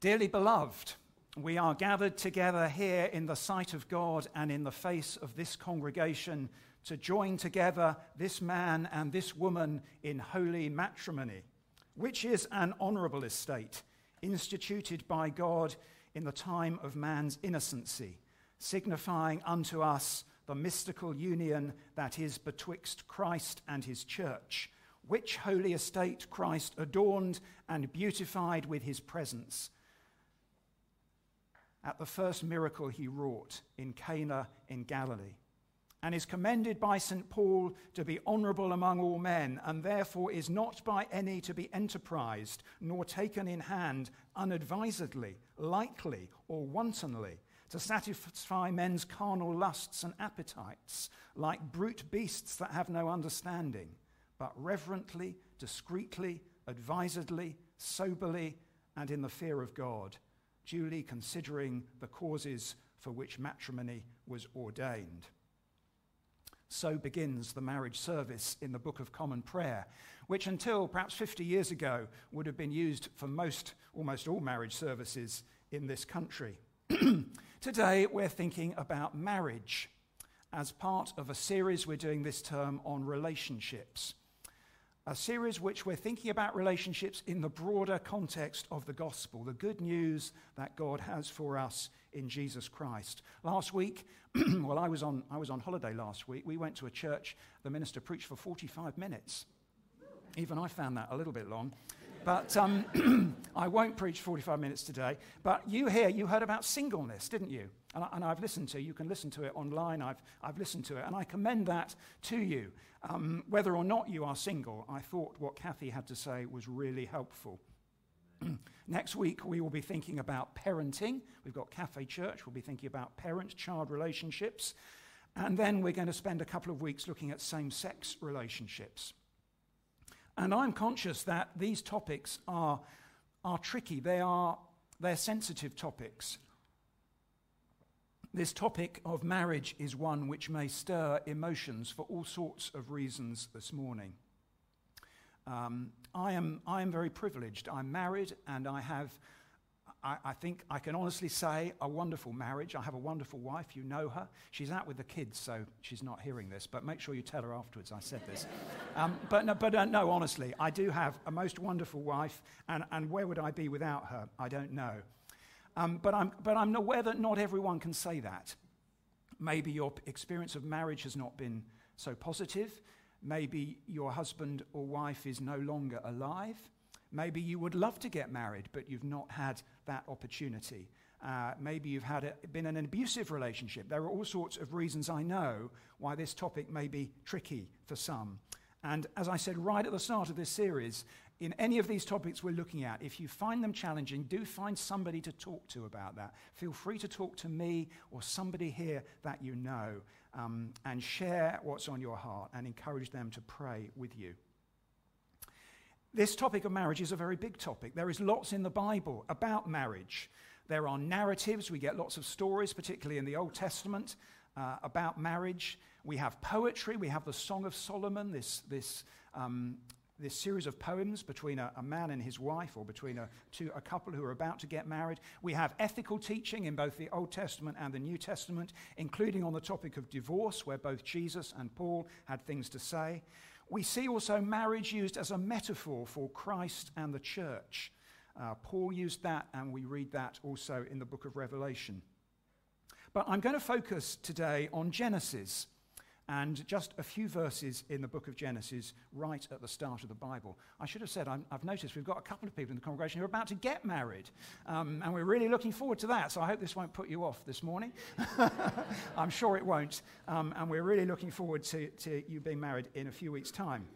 Dearly beloved, we are gathered together here in the sight of God and in the face of this congregation to join together this man and this woman in holy matrimony, which is an honorable estate instituted by God in the time of man's innocency, signifying unto us the mystical union that is betwixt Christ and his church, which holy estate Christ adorned and beautified with his presence at the first miracle he wrought in Cana in Galilee, and is commended by St. Paul to be honorable among all men, and therefore is not by any to be enterprised, nor taken in hand unadvisedly, lightly, or wantonly, to satisfy men's carnal lusts and appetites, like brute beasts that have no understanding, but reverently, discreetly, advisedly, soberly, and in the fear of God duly considering the causes for which matrimony was ordained. So begins the marriage service in the Book of Common Prayer, which until perhaps 50 years ago would have been used for most, almost all marriage services in this country. Today we're thinking about marriage as part of a series we're doing this term on relationships a series which we're thinking about relationships in the broader context of the gospel, the good news that God has for us in Jesus Christ. Last week, well, I was, on, I was on holiday last week. We went to a church, the minister preached for 45 minutes. Even I found that a little bit long. But um, I won't preach 45 minutes today. But you here, you heard about singleness, didn't you? And, I, and I've listened to, you can listen to it online. I've, I've listened to it. And I commend that to you. Um, whether or not you are single, I thought what Kathy had to say was really helpful. Next week, we will be thinking about parenting. We've got Cafe Church. We'll be thinking about parent child relationships. And then we're going to spend a couple of weeks looking at same sex relationships. And I'm conscious that these topics are, are tricky, they are, they're sensitive topics. This topic of marriage is one which may stir emotions for all sorts of reasons this morning. Um, I, am, I am very privileged. I'm married and I have, I, I, think I can honestly say, a wonderful marriage. I have a wonderful wife. You know her. She's out with the kids, so she's not hearing this, but make sure you tell her afterwards I said this. um, but no, but, uh, no, honestly, I do have a most wonderful wife, and, and where would I be without her? I don't know. Um, but, I'm, but I'm aware that not everyone can say that. Maybe your experience of marriage has not been so positive. Maybe your husband or wife is no longer alive. Maybe you would love to get married, but you've not had that opportunity. Uh, maybe you've had a, been in an abusive relationship. There are all sorts of reasons I know why this topic may be tricky for some. And as I said right at the start of this series, in any of these topics we're looking at, if you find them challenging, do find somebody to talk to about that. Feel free to talk to me or somebody here that you know um, and share what's on your heart and encourage them to pray with you. This topic of marriage is a very big topic. There is lots in the Bible about marriage. There are narratives, we get lots of stories, particularly in the Old Testament, uh, about marriage. We have poetry, we have the Song of Solomon, this, this um, this series of poems between a, a, man and his wife, or between a, two, a couple who are about to get married. We have ethical teaching in both the Old Testament and the New Testament, including on the topic of divorce, where both Jesus and Paul had things to say. We see also marriage used as a metaphor for Christ and the church. Uh, Paul used that, and we read that also in the book of Revelation. But I'm going to focus today on Genesis and just a few verses in the book of Genesis right at the start of the Bible. I should have said, i have noticed we've got a couple of people in the congregation who are about to get married, um, and we're really looking forward to that. So I hope this won't put you off this morning. I'm sure it won't, um, and we're really looking forward to, to, you being married in a few weeks' time.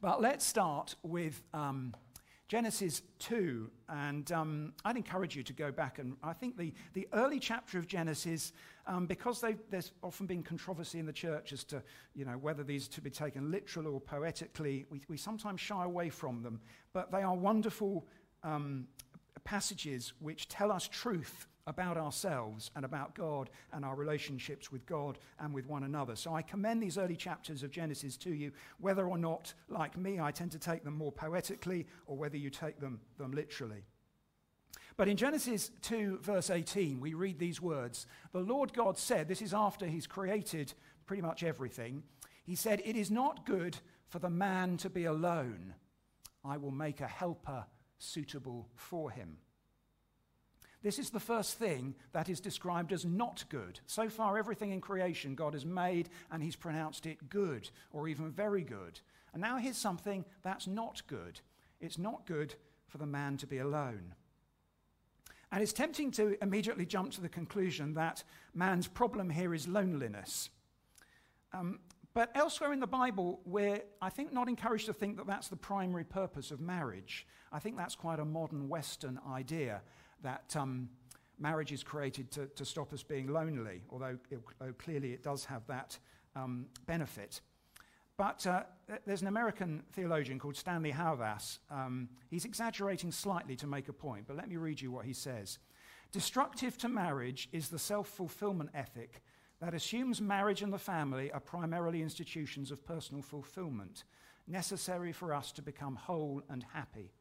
But let's start with. Um, Genesis 2, and um, I'd encourage you to go back and I think the, the early chapter of Genesis, um, because there's often been controversy in the church as to you know, whether these are to be taken literally or poetically, we, we sometimes shy away from them, but they are wonderful um, passages which tell us truth about ourselves and about God and our relationships with God and with one another. So I commend these early chapters of Genesis to you, whether or not, like me, I tend to take them more poetically or whether you take them, them literally. But in Genesis 2, verse 18, we read these words The Lord God said, this is after he's created pretty much everything, he said, It is not good for the man to be alone. I will make a helper suitable for him. This is the first thing that is described as not good. So far, everything in creation God has made and He's pronounced it good or even very good. And now here's something that's not good it's not good for the man to be alone. And it's tempting to immediately jump to the conclusion that man's problem here is loneliness. Um, but elsewhere in the Bible, we're, I think, not encouraged to think that that's the primary purpose of marriage. I think that's quite a modern Western idea that um, marriage is created to, to, stop us being lonely, although, it, clearly it does have that um, benefit. But uh, there's an American theologian called Stanley Hauerwas. Um, he's exaggerating slightly to make a point, but let me read you what he says. Destructive to marriage is the self fulfillment ethic that assumes marriage and the family are primarily institutions of personal fulfillment, necessary for us to become whole and happy.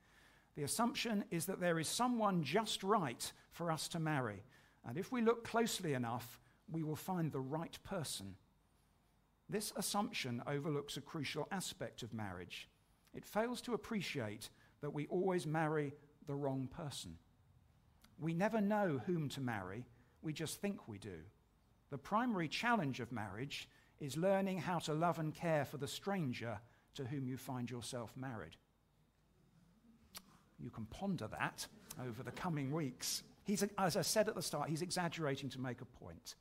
The assumption is that there is someone just right for us to marry, and if we look closely enough, we will find the right person. This assumption overlooks a crucial aspect of marriage. It fails to appreciate that we always marry the wrong person. We never know whom to marry, we just think we do. The primary challenge of marriage is learning how to love and care for the stranger to whom you find yourself married. You can ponder that over the coming weeks. He's, as I said at the start, he's exaggerating to make a point.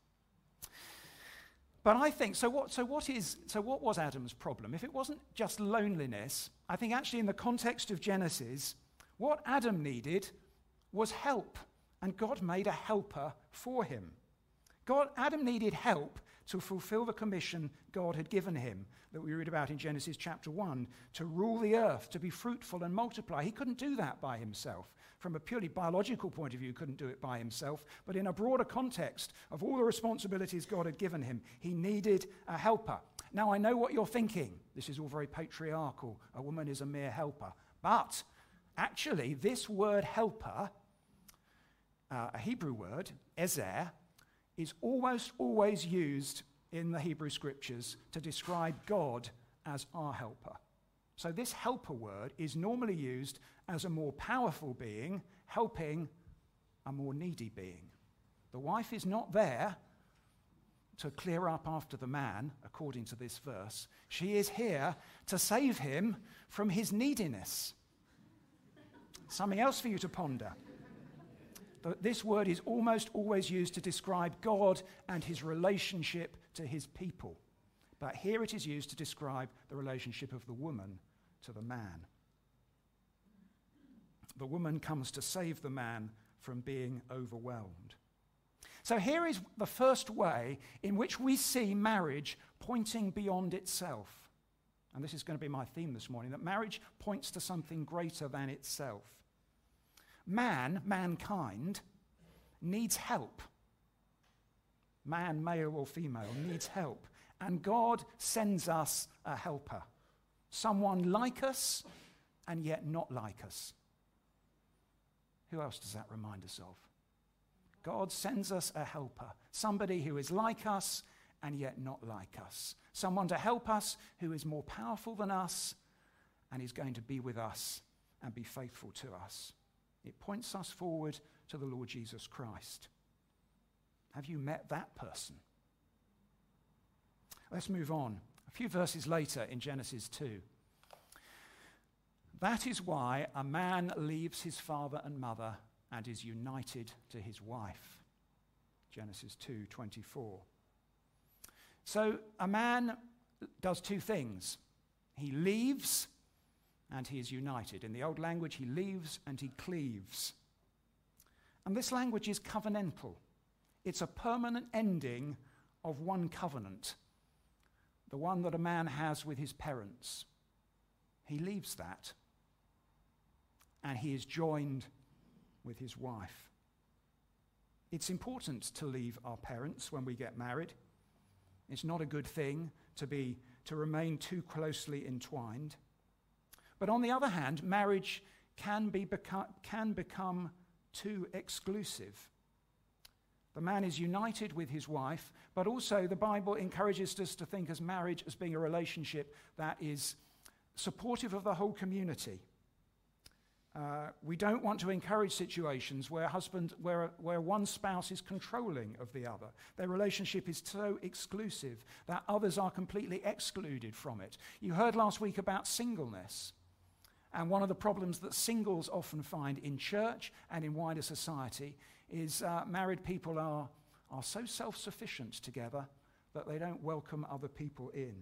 But I think, so what, so, what is, so what was Adam's problem? If it wasn't just loneliness, I think actually in the context of Genesis, what Adam needed was help. And God made a helper for him. God, Adam needed help to fulfill the commission God had given him that we read about in Genesis chapter 1 to rule the earth, to be fruitful and multiply. He couldn't do that by himself. From a purely biological point of view, couldn't do it by himself. But in a broader context of all the responsibilities God had given him, he needed a helper. Now, I know what you're thinking. This is all very patriarchal. A woman is a mere helper. But actually, this word helper, uh, a Hebrew word, ezer, is almost always used in the Hebrew scriptures to describe God as our helper. So, this helper word is normally used as a more powerful being helping a more needy being. The wife is not there to clear up after the man, according to this verse. She is here to save him from his neediness. Something else for you to ponder this word is almost always used to describe God and his relationship to his people. But here it is used to describe the relationship of the woman to the man. The woman comes to save the man from being overwhelmed. So here is the first way in which we see marriage pointing beyond itself. And this is going to be my theme this morning that marriage points to something greater than itself. Man, mankind, needs help. Man, male or female, needs help. And God sends us a helper. Someone like us and yet not like us. Who else does that remind us of? God sends us a helper, somebody who is like us and yet not like us. Someone to help us who is more powerful than us and is going to be with us and be faithful to us. It points us forward to the Lord Jesus Christ. Have you met that person? Let's move on. A few verses later in Genesis 2. That is why a man leaves his father and mother and is united to his wife. Genesis 2:24. So a man does two things. He leaves and he is united. In the old language, he leaves and he cleaves. And this language is covenantal, it's a permanent ending of one covenant, the one that a man has with his parents. He leaves that and he is joined with his wife. It's important to leave our parents when we get married. It's not a good thing to be to remain too closely entwined. But on the other hand, marriage can, be beco- can become too exclusive. The man is united with his wife, but also the Bible encourages us to think as marriage as being a relationship that is supportive of the whole community. Uh, we don't want to encourage situations where husband, where, where one spouse is controlling of the other. Their relationship is so exclusive that others are completely excluded from it. You heard last week about singleness. And one of the problems that singles often find in church and in wider society is uh, married people are, are so self sufficient together that they don't welcome other people in.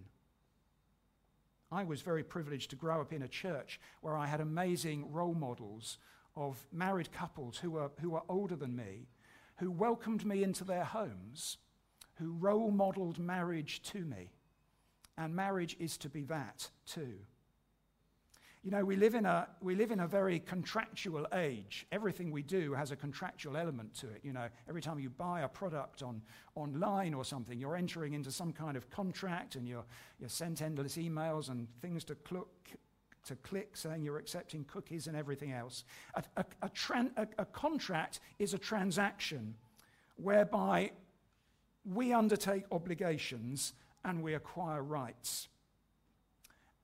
I was very privileged to grow up in a church where I had amazing role models of married couples who were, who were older than me, who welcomed me into their homes, who role modeled marriage to me. And marriage is to be that too. You know, we live, in a, we live in a very contractual age. Everything we do has a contractual element to it. You know, every time you buy a product on, online or something, you're entering into some kind of contract and you're, you're sent endless emails and things to click, to click saying you're accepting cookies and everything else. A, a, a, tran, a contract is a transaction whereby we undertake obligations and we acquire rights.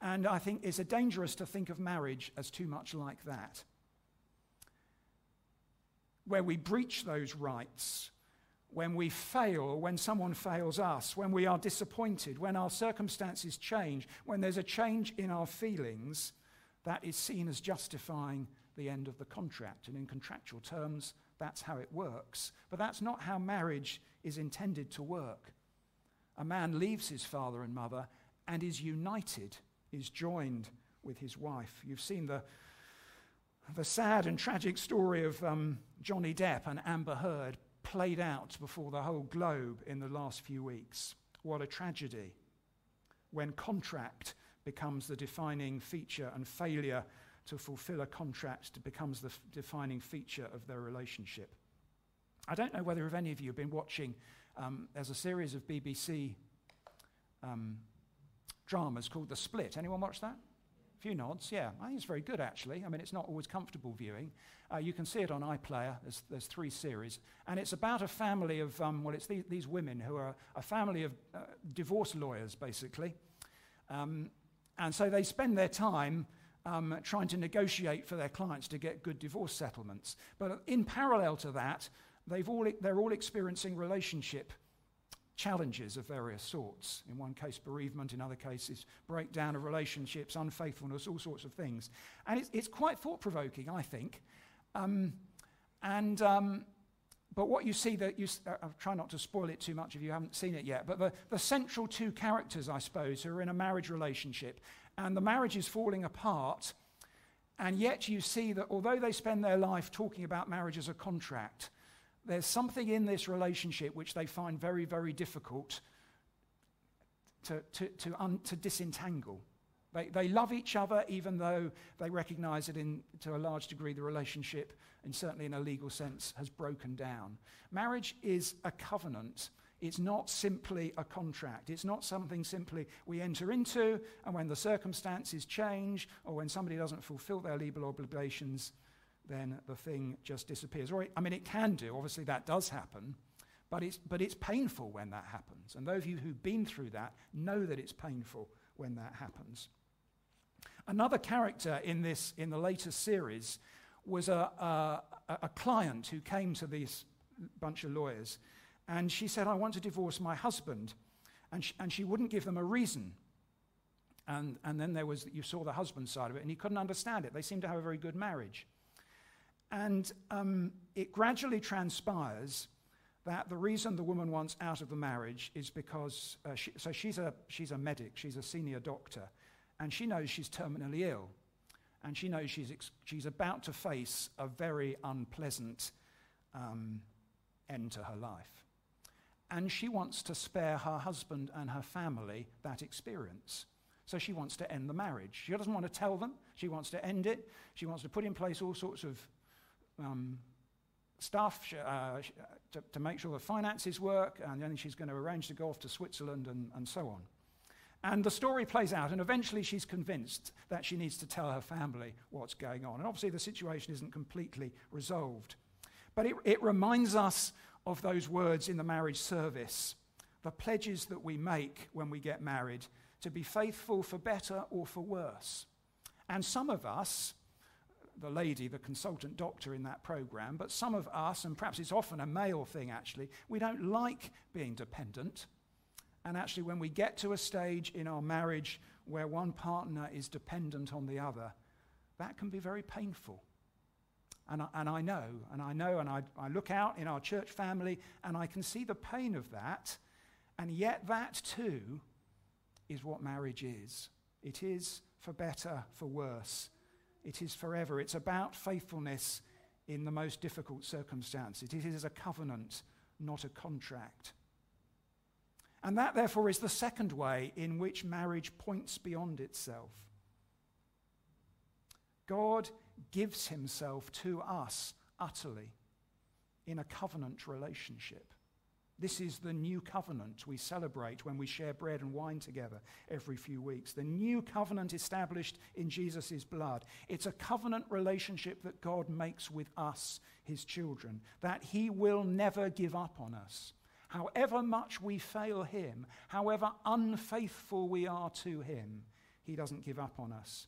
And I think it's dangerous to think of marriage as too much like that, where we breach those rights when we fail, when someone fails us, when we are disappointed, when our circumstances change, when there's a change in our feelings, that is seen as justifying the end of the contract. And in contractual terms, that's how it works. But that's not how marriage is intended to work. A man leaves his father and mother and is united is joined with his wife. You've seen the, the sad and tragic story of um, Johnny Depp and Amber Heard played out before the whole globe in the last few weeks. What a tragedy when contract becomes the defining feature and failure to fulfill a contract becomes the f- defining feature of their relationship. I don't know whether if any of you have been watching, um, there's a series of BBC um, dramas called The Split. Anyone watch that? A few nods, yeah. I think it's very good, actually. I mean, it's not always comfortable viewing. Uh, you can see it on iPlayer. There's, there's three series. And it's about a family of, um, well, it's the, these women who are a family of uh, divorce lawyers, basically. Um, and so they spend their time um, trying to negotiate for their clients to get good divorce settlements. But in parallel to that, they've all, they're all experiencing relationship challenges of various sorts. In one case, bereavement, in other cases, breakdown of relationships, unfaithfulness, all sorts of things. And it's, it's quite thought provoking, I think. Um, and, um, but what you see that you, uh, I'll try not to spoil it too much if you haven't seen it yet, but the, the central two characters, I suppose, who are in a marriage relationship, and the marriage is falling apart, and yet you see that although they spend their life talking about marriage as a contract, there's something in this relationship which they find very, very difficult to, to, to, un, to disentangle. They, they love each other even though they recognize that, in, to a large degree, the relationship, and certainly in a legal sense, has broken down. Marriage is a covenant. It's not simply a contract. It's not something simply we enter into, and when the circumstances change or when somebody doesn't fulfill their legal obligations, then the thing just disappears. Or, it, I mean, it can do. Obviously, that does happen. But it's, but it's painful when that happens. And those of you who've been through that know that it's painful when that happens. Another character in, this, in the later series was a, a, a client who came to this bunch of lawyers. And she said, I want to divorce my husband. And she, and she wouldn't give them a reason. And, and then there was, you saw the husband side of it, and he couldn't understand it. They seemed to have a very good marriage. And um, it gradually transpires that the reason the woman wants out of the marriage is because, uh, she, so she's a, she's a medic, she's a senior doctor, and she knows she's terminally ill. And she knows she's, ex- she's about to face a very unpleasant um, end to her life. And she wants to spare her husband and her family that experience. So she wants to end the marriage. She doesn't want to tell them. She wants to end it. She wants to put in place all sorts of um, stuff uh, to, to, make sure the finances work, and then she's going to arrange to go off to Switzerland and, and so on. And the story plays out, and eventually she's convinced that she needs to tell her family what's going on. And obviously, the situation isn't completely resolved. But it, it reminds us of those words in the marriage service, the pledges that we make when we get married to be faithful for better or for worse. And some of us, the lady, the consultant doctor in that program, but some of us, and perhaps it's often a male thing actually, we don't like being dependent. And actually, when we get to a stage in our marriage where one partner is dependent on the other, that can be very painful. And I, and I know, and I know, and I, I look out in our church family and I can see the pain of that. And yet, that too is what marriage is it is for better, for worse. It is forever. It's about faithfulness in the most difficult circumstances. It is a covenant, not a contract. And that, therefore, is the second way in which marriage points beyond itself. God gives himself to us utterly in a covenant relationship. This is the new covenant we celebrate when we share bread and wine together every few weeks. The new covenant established in Jesus' blood. It's a covenant relationship that God makes with us, his children, that he will never give up on us. However much we fail him, however unfaithful we are to him, he doesn't give up on us.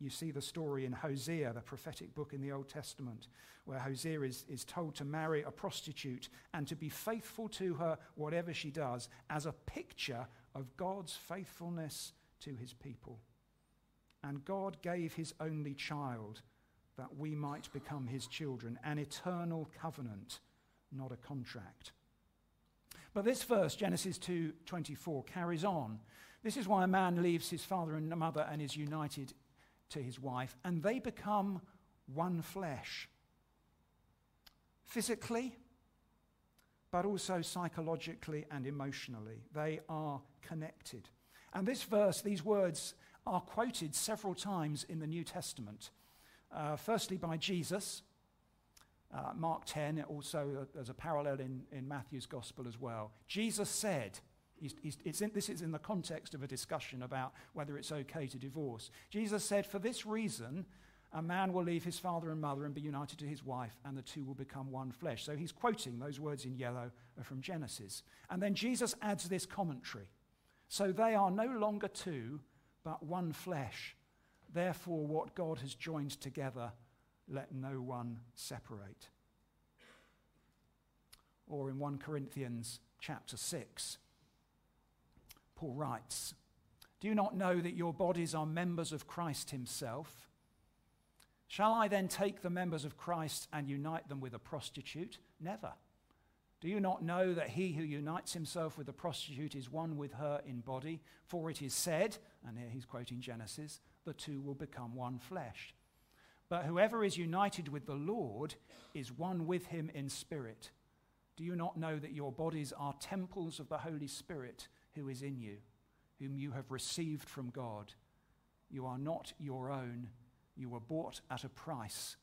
You see the story in Hosea, the prophetic book in the Old Testament, where Hosea is, is told to marry a prostitute and to be faithful to her, whatever she does, as a picture of God's faithfulness to his people. And God gave his only child that we might become his children, an eternal covenant, not a contract. But this verse, Genesis 2:24, carries on. This is why a man leaves his father and mother and is united to his wife, and they become one flesh. Physically, but also psychologically and emotionally. They are connected. And this verse, these words, are quoted several times in the New Testament. Uh, firstly, by Jesus, uh, Mark 10, also uh, there's a parallel in, in Matthew's gospel as well. Jesus said, he's, he's, in, this is in the context of a discussion about whether it's okay to divorce. Jesus said, For this reason, a man will leave his father and mother and be united to his wife, and the two will become one flesh. So he's quoting those words in yellow are from Genesis. And then Jesus adds this commentary. So they are no longer two, but one flesh. Therefore, what God has joined together, let no one separate. Or in 1 Corinthians chapter 6, Paul writes, Do you not know that your bodies are members of Christ himself? Shall I then take the members of Christ and unite them with a prostitute? Never. Do you not know that he who unites himself with a prostitute is one with her in body? For it is said, and here he's quoting Genesis, the two will become one flesh. But whoever is united with the Lord is one with him in spirit. Do you not know that your bodies are temples of the Holy Spirit who is in you, whom you have received from God? You are not your own. You were bought at a price.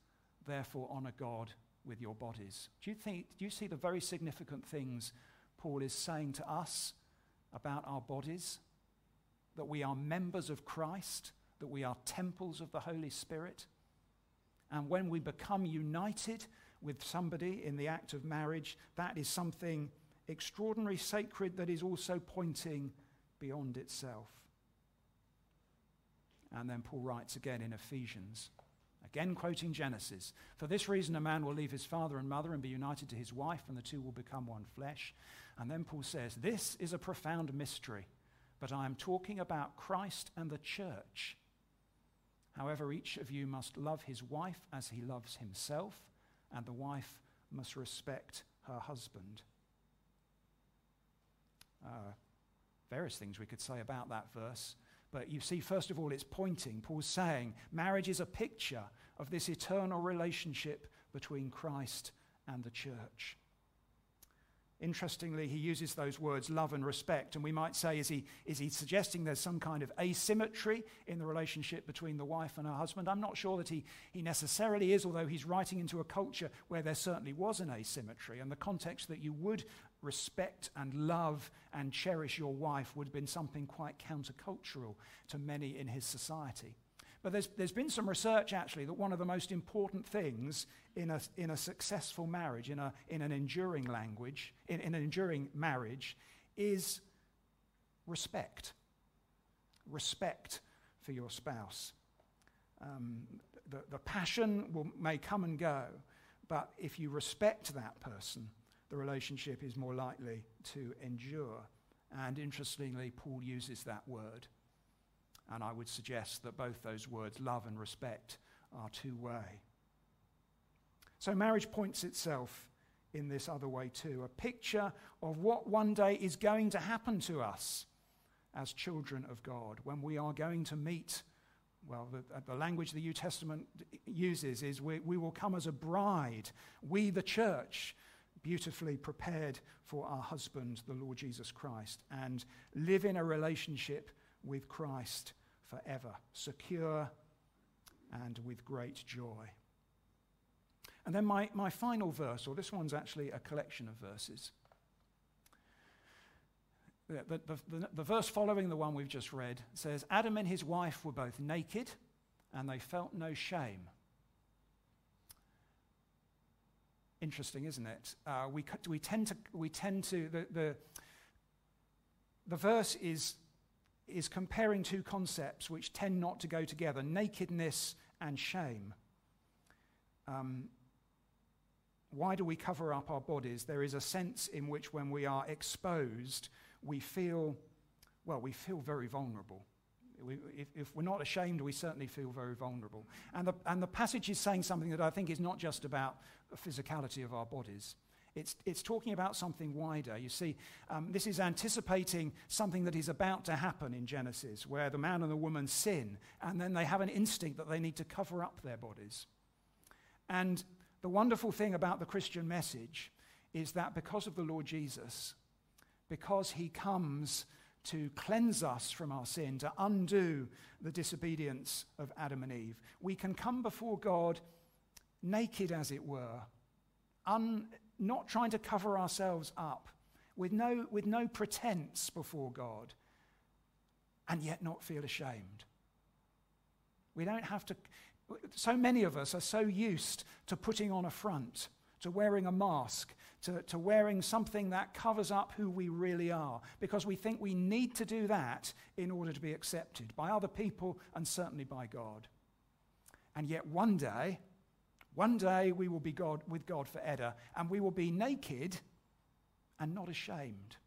Therefore, honor God with your bodies. Do you, think, do you see the very significant things Paul is saying to us about our bodies? That we are members of Christ, that we are temples of the Holy Spirit. And when we become united with somebody in the act of marriage, that is something extraordinary, sacred, that is also pointing beyond itself. And then Paul writes again in Ephesians, again quoting Genesis For this reason, a man will leave his father and mother and be united to his wife, and the two will become one flesh. And then Paul says, This is a profound mystery, but I am talking about Christ and the church. However, each of you must love his wife as he loves himself, and the wife must respect her husband. Uh, various things we could say about that verse. But you see, first of all, it's pointing. Paul's saying marriage is a picture of this eternal relationship between Christ and the church. Interestingly, he uses those words love and respect. And we might say, is he, is he suggesting there's some kind of asymmetry in the relationship between the wife and her husband? I'm not sure that he, he necessarily is, although he's writing into a culture where there certainly was an asymmetry. And the context that you would respect and love and cherish your wife would have been something quite countercultural to many in his society. But there's, there's been some research actually that one of the most important things in a, in a successful marriage, in, a, in an enduring language, in, in an enduring marriage, is respect. Respect for your spouse. Um, the, the passion will, may come and go, but if you respect that person, the relationship is more likely to endure. And interestingly, Paul uses that word. And I would suggest that both those words, love and respect, are two way. So marriage points itself in this other way too a picture of what one day is going to happen to us as children of God when we are going to meet. Well, the, uh, the language the New Testament uses is we, we will come as a bride, we, the church, beautifully prepared for our husband, the Lord Jesus Christ, and live in a relationship with Christ forever, secure and with great joy. And then my, my final verse, or this one's actually a collection of verses. The, the, the, the, verse following the one we've just read says Adam and his wife were both naked and they felt no shame. Interesting, isn't it? Uh, we, we tend to, we tend to the, the, the verse is, is comparing two concepts which tend not to go together nakedness and shame. Um, why do we cover up our bodies? There is a sense in which when we are exposed, we feel, well, we feel very vulnerable. We, if, if, we're not ashamed, we certainly feel very vulnerable. And the, and the passage is saying something that I think is not just about the physicality of our bodies. It's, it's talking about something wider. You see, um, this is anticipating something that is about to happen in Genesis, where the man and the woman sin, and then they have an instinct that they need to cover up their bodies. And the wonderful thing about the Christian message is that because of the Lord Jesus, because he comes to cleanse us from our sin, to undo the disobedience of Adam and Eve, we can come before God naked, as it were, un, not trying to cover ourselves up, with no, with no pretense before God, and yet not feel ashamed. We don't have to. So many of us are so used to putting on a front, to wearing a mask, to, to wearing something that covers up who we really are, because we think we need to do that in order to be accepted by other people and certainly by God. And yet, one day, one day we will be God, with God for forever, and we will be naked and not ashamed.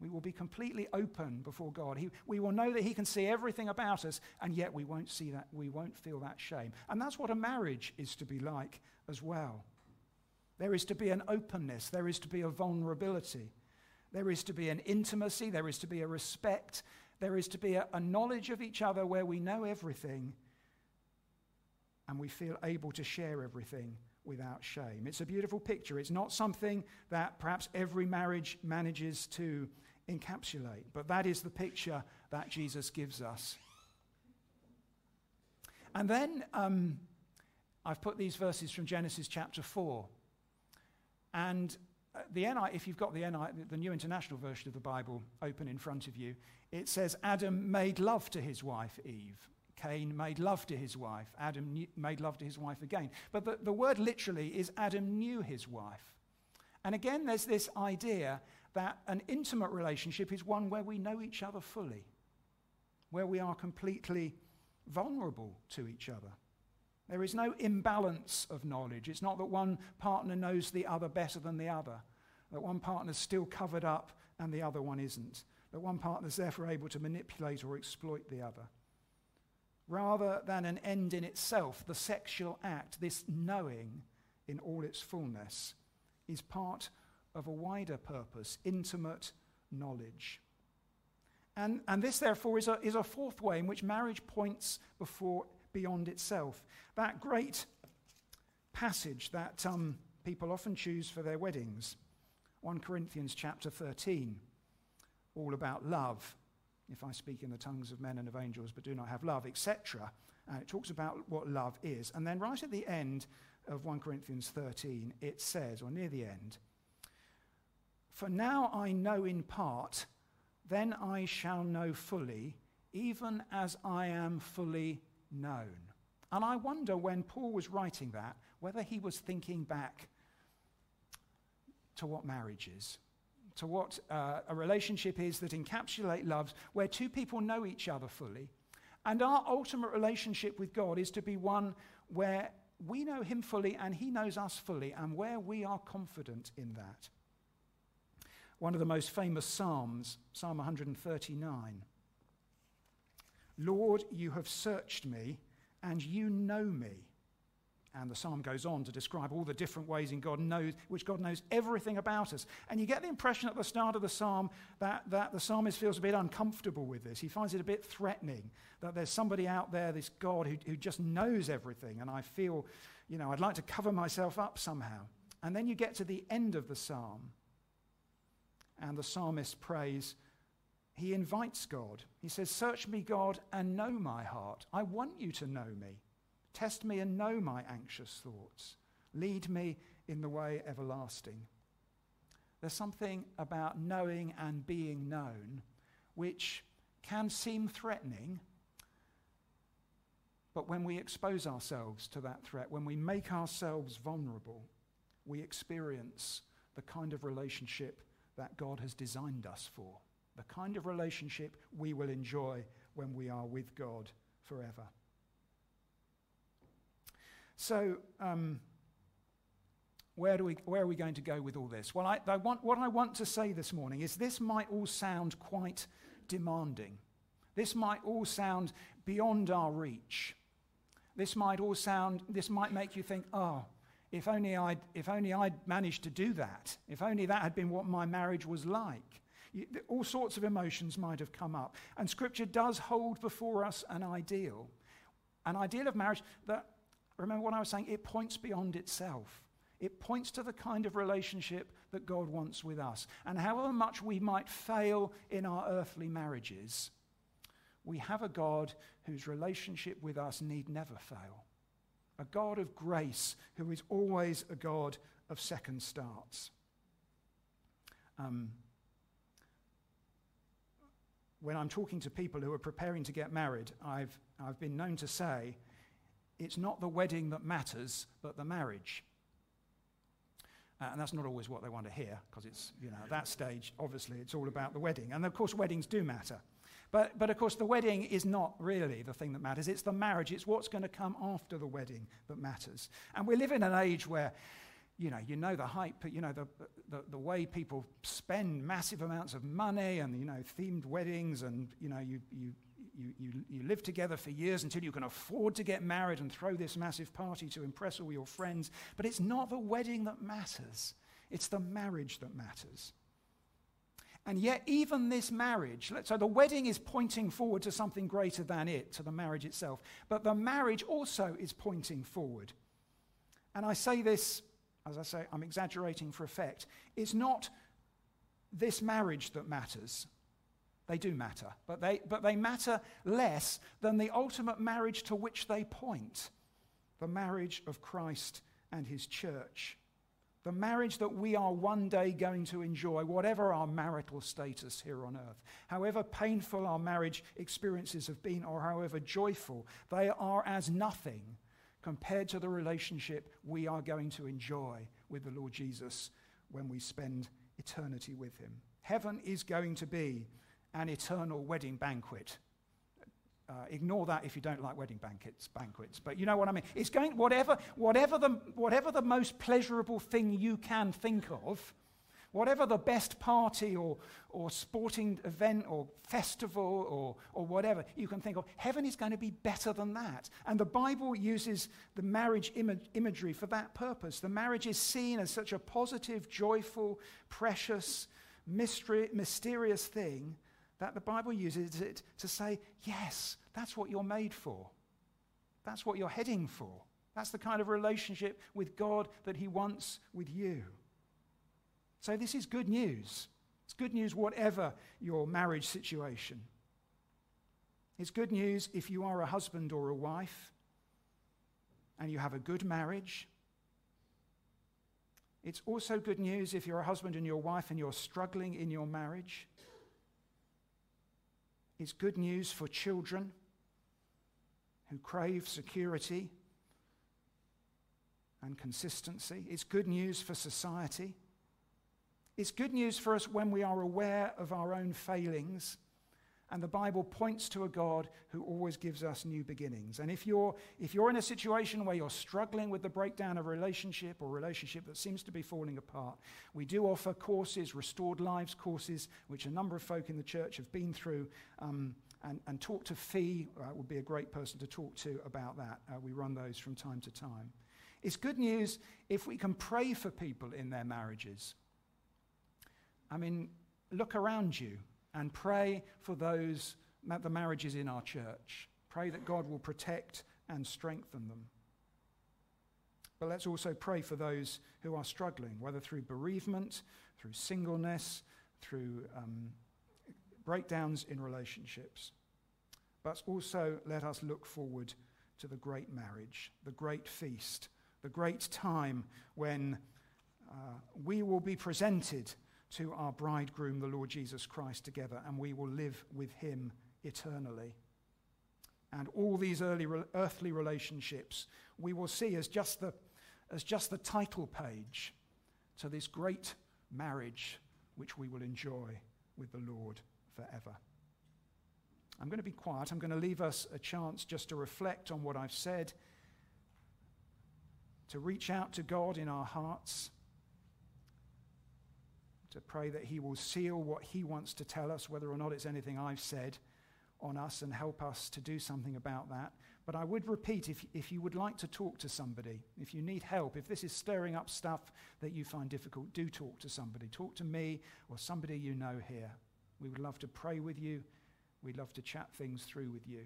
We will be completely open before God. He, we will know that He can see everything about us, and yet we won't see that, we won't feel that shame. And that's what a marriage is to be like as well. There is to be an openness, there is to be a vulnerability, there is to be an intimacy, there is to be a respect, there is to be a, a knowledge of each other where we know everything and we feel able to share everything without shame. It's a beautiful picture. It's not something that perhaps every marriage manages to encapsulate, but that is the picture that Jesus gives us. And then um, I've put these verses from Genesis chapter 4. And uh, the NI, if you've got the NI, the New International Version of the Bible open in front of you, it says Adam made love to his wife Eve. Cain made love to his wife. Adam knew, made love to his wife again. But the, the word literally is Adam knew his wife. And again, there's this idea that an intimate relationship is one where we know each other fully, where we are completely vulnerable to each other. There is no imbalance of knowledge. It's not that one partner knows the other better than the other, that one partner's still covered up and the other one isn't, that one partner's therefore able to manipulate or exploit the other. Rather than an end in itself, the sexual act, this knowing in all its fullness, is part of a wider purpose, intimate knowledge. And, and this, therefore, is a, is a fourth way in which marriage points before, beyond itself. That great passage that um, people often choose for their weddings, 1 Corinthians chapter 13, all about love. If I speak in the tongues of men and of angels but do not have love, etc. And it talks about what love is. And then right at the end of 1 Corinthians 13, it says, or near the end, For now I know in part, then I shall know fully, even as I am fully known. And I wonder when Paul was writing that, whether he was thinking back to what marriage is, to what uh, a relationship is that encapsulate love, where two people know each other fully. And our ultimate relationship with God is to be one where we know Him fully and He knows us fully, and where we are confident in that. One of the most famous Psalms, Psalm 139. Lord, you have searched me and you know me. And the psalm goes on to describe all the different ways in God knows, which God knows everything about us. And you get the impression at the start of the psalm that, that the psalmist feels a bit uncomfortable with this. He finds it a bit threatening that there's somebody out there, this God, who, who just knows everything. And I feel, you know, I'd like to cover myself up somehow. And then you get to the end of the psalm, and the psalmist prays, he invites God. He says, Search me, God, and know my heart. I want you to know me. Test me and know my anxious thoughts. Lead me in the way everlasting. There's something about knowing and being known which can seem threatening, but when we expose ourselves to that threat, when we make ourselves vulnerable, we experience the kind of relationship that God has designed us for the kind of relationship we will enjoy when we are with God forever. So, um, where, do we, where are we going to go with all this? Well, I, I want, what I want to say this morning is this might all sound quite demanding. This might all sound beyond our reach. This might all sound, this might make you think, oh, if only I'd, if only I'd managed to do that. If only that had been what my marriage was like. All sorts of emotions might have come up. And Scripture does hold before us an ideal. An ideal of marriage that, remember what I was saying, it points beyond itself. It points to the kind of relationship that God wants with us. And however much we might fail in our earthly marriages, we have a God whose relationship with us need never fail. A God of grace who is always a God of second starts. Um, when I'm talking to people who are preparing to get married, I've, I've been known to say, it's not the wedding that matters, but the marriage. Uh, and that's not always what they want to hear, because it's, you know, at that stage, obviously, it's all about the wedding. And of course, weddings do matter. But, but of course, the wedding is not really the thing that matters. It's the marriage. It's what's going to come after the wedding that matters. And we live in an age where you know, you know the hype, you know, the, the, the, way people spend massive amounts of money and, you know, themed weddings and, you know, you, you, you, you, you live together for years until you can afford to get married and throw this massive party to impress all your friends. But it's not the wedding that matters. It's the marriage that matters. And yet, even this marriage, so the wedding is pointing forward to something greater than it, to the marriage itself. But the marriage also is pointing forward. And I say this as I say, I'm exaggerating for effect, it's not this marriage that matters. They do matter, but they, but they matter less than the ultimate marriage to which they point the marriage of Christ and his church. The marriage that we are one day going to enjoy, whatever our marital status here on earth. However painful our marriage experiences have been, or however joyful, they are as nothing compared to the relationship we are going to enjoy with the Lord Jesus when we spend eternity with him. Heaven is going to be an eternal wedding banquet. Uh, ignore that if you don't like wedding banquets, banquets. But you know what I mean. It's going whatever, whatever the whatever the most pleasurable thing you can think of Whatever the best party or, or sporting event or festival or, or whatever you can think of, heaven is going to be better than that. And the Bible uses the marriage Im- imagery for that purpose. The marriage is seen as such a positive, joyful, precious, mystery, mysterious thing that the Bible uses it to say, yes, that's what you're made for. That's what you're heading for. That's the kind of relationship with God that He wants with you. So, this is good news. It's good news, whatever your marriage situation. It's good news if you are a husband or a wife and you have a good marriage. It's also good news if you're a husband and your wife and you're struggling in your marriage. It's good news for children who crave security and consistency. It's good news for society. It's good news for us when we are aware of our own failings. And the Bible points to a God who always gives us new beginnings. And if you're, if you're in a situation where you're struggling with the breakdown of a relationship or relationship that seems to be falling apart, we do offer courses, restored lives courses, which a number of folk in the church have been through. Um, and, and talk to Fee uh, would be a great person to talk to about that. Uh, we run those from time to time. It's good news if we can pray for people in their marriages. I mean, look around you and pray for those, the marriages in our church. Pray that God will protect and strengthen them. But let's also pray for those who are struggling, whether through bereavement, through singleness, through um, breakdowns in relationships. But also let us look forward to the great marriage, the great feast, the great time when uh, we will be presented to our bridegroom, the Lord Jesus Christ, together, and we will live with him eternally. And all these early re- earthly relationships we will see as just, the, as just the title page to this great marriage which we will enjoy with the Lord forever. I'm going to be quiet. I'm going to leave us a chance just to reflect on what I've said, to reach out to God in our hearts pray that He will seal what He wants to tell us, whether or not it's anything I've said on us, and help us to do something about that. But I would repeat if, if you would like to talk to somebody, if you need help, if this is stirring up stuff that you find difficult, do talk to somebody. Talk to me or somebody you know here. We would love to pray with you. We'd love to chat things through with you.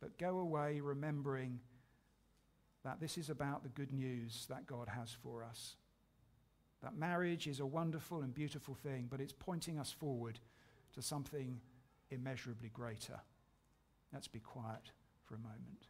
But go away remembering that this is about the good news that God has for us. That marriage is a wonderful and beautiful thing, but it's pointing us forward to something immeasurably greater. Let's be quiet for a moment.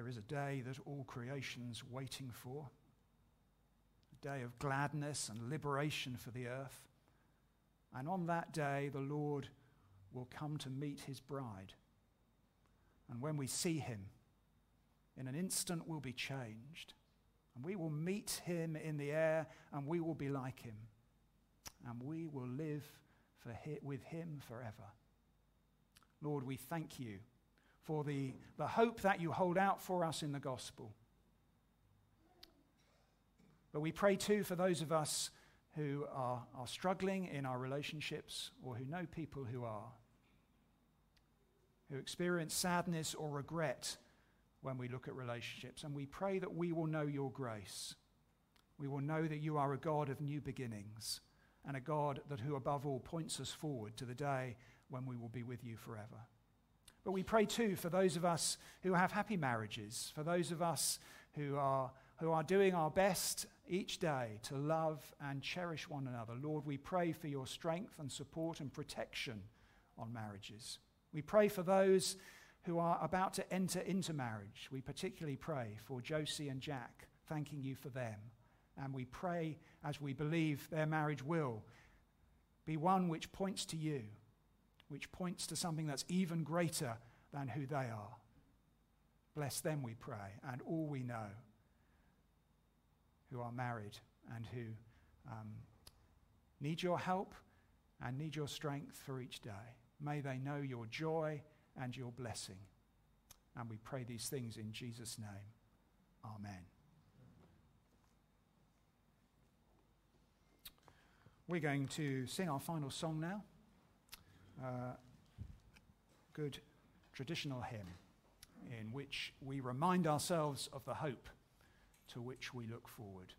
There is a day that all creation's waiting for, a day of gladness and liberation for the earth. And on that day, the Lord will come to meet his bride. And when we see him, in an instant we'll be changed. And we will meet him in the air, and we will be like him. And we will live for with him forever. Lord, we thank you for the, the hope that you hold out for us in the gospel. But we pray too for those of us who are, are struggling in our relationships or who know people who are, who experience sadness or regret when we look at relationships. And we pray that we will know your grace. We will know that you are a God of new beginnings and a God that who above all points us forward to the day when we will be with you forever. But we pray too for those of us who have happy marriages, for those of us who are, who are doing our best each day to love and cherish one another. Lord, we pray for your strength and support and protection on marriages. We pray for those who are about to enter into marriage. We particularly pray for Josie and Jack, thanking you for them. And we pray as we believe their marriage will be one which points to you which points to something that's even greater than who they are. Bless them, we pray, and all we know who are married and who um, need your help and need your strength for each day. May they know your joy and your blessing. And we pray these things in Jesus' name. Amen. We're going to sing our final song now uh, good traditional hymn in which we remind ourselves of the hope to which we look forward.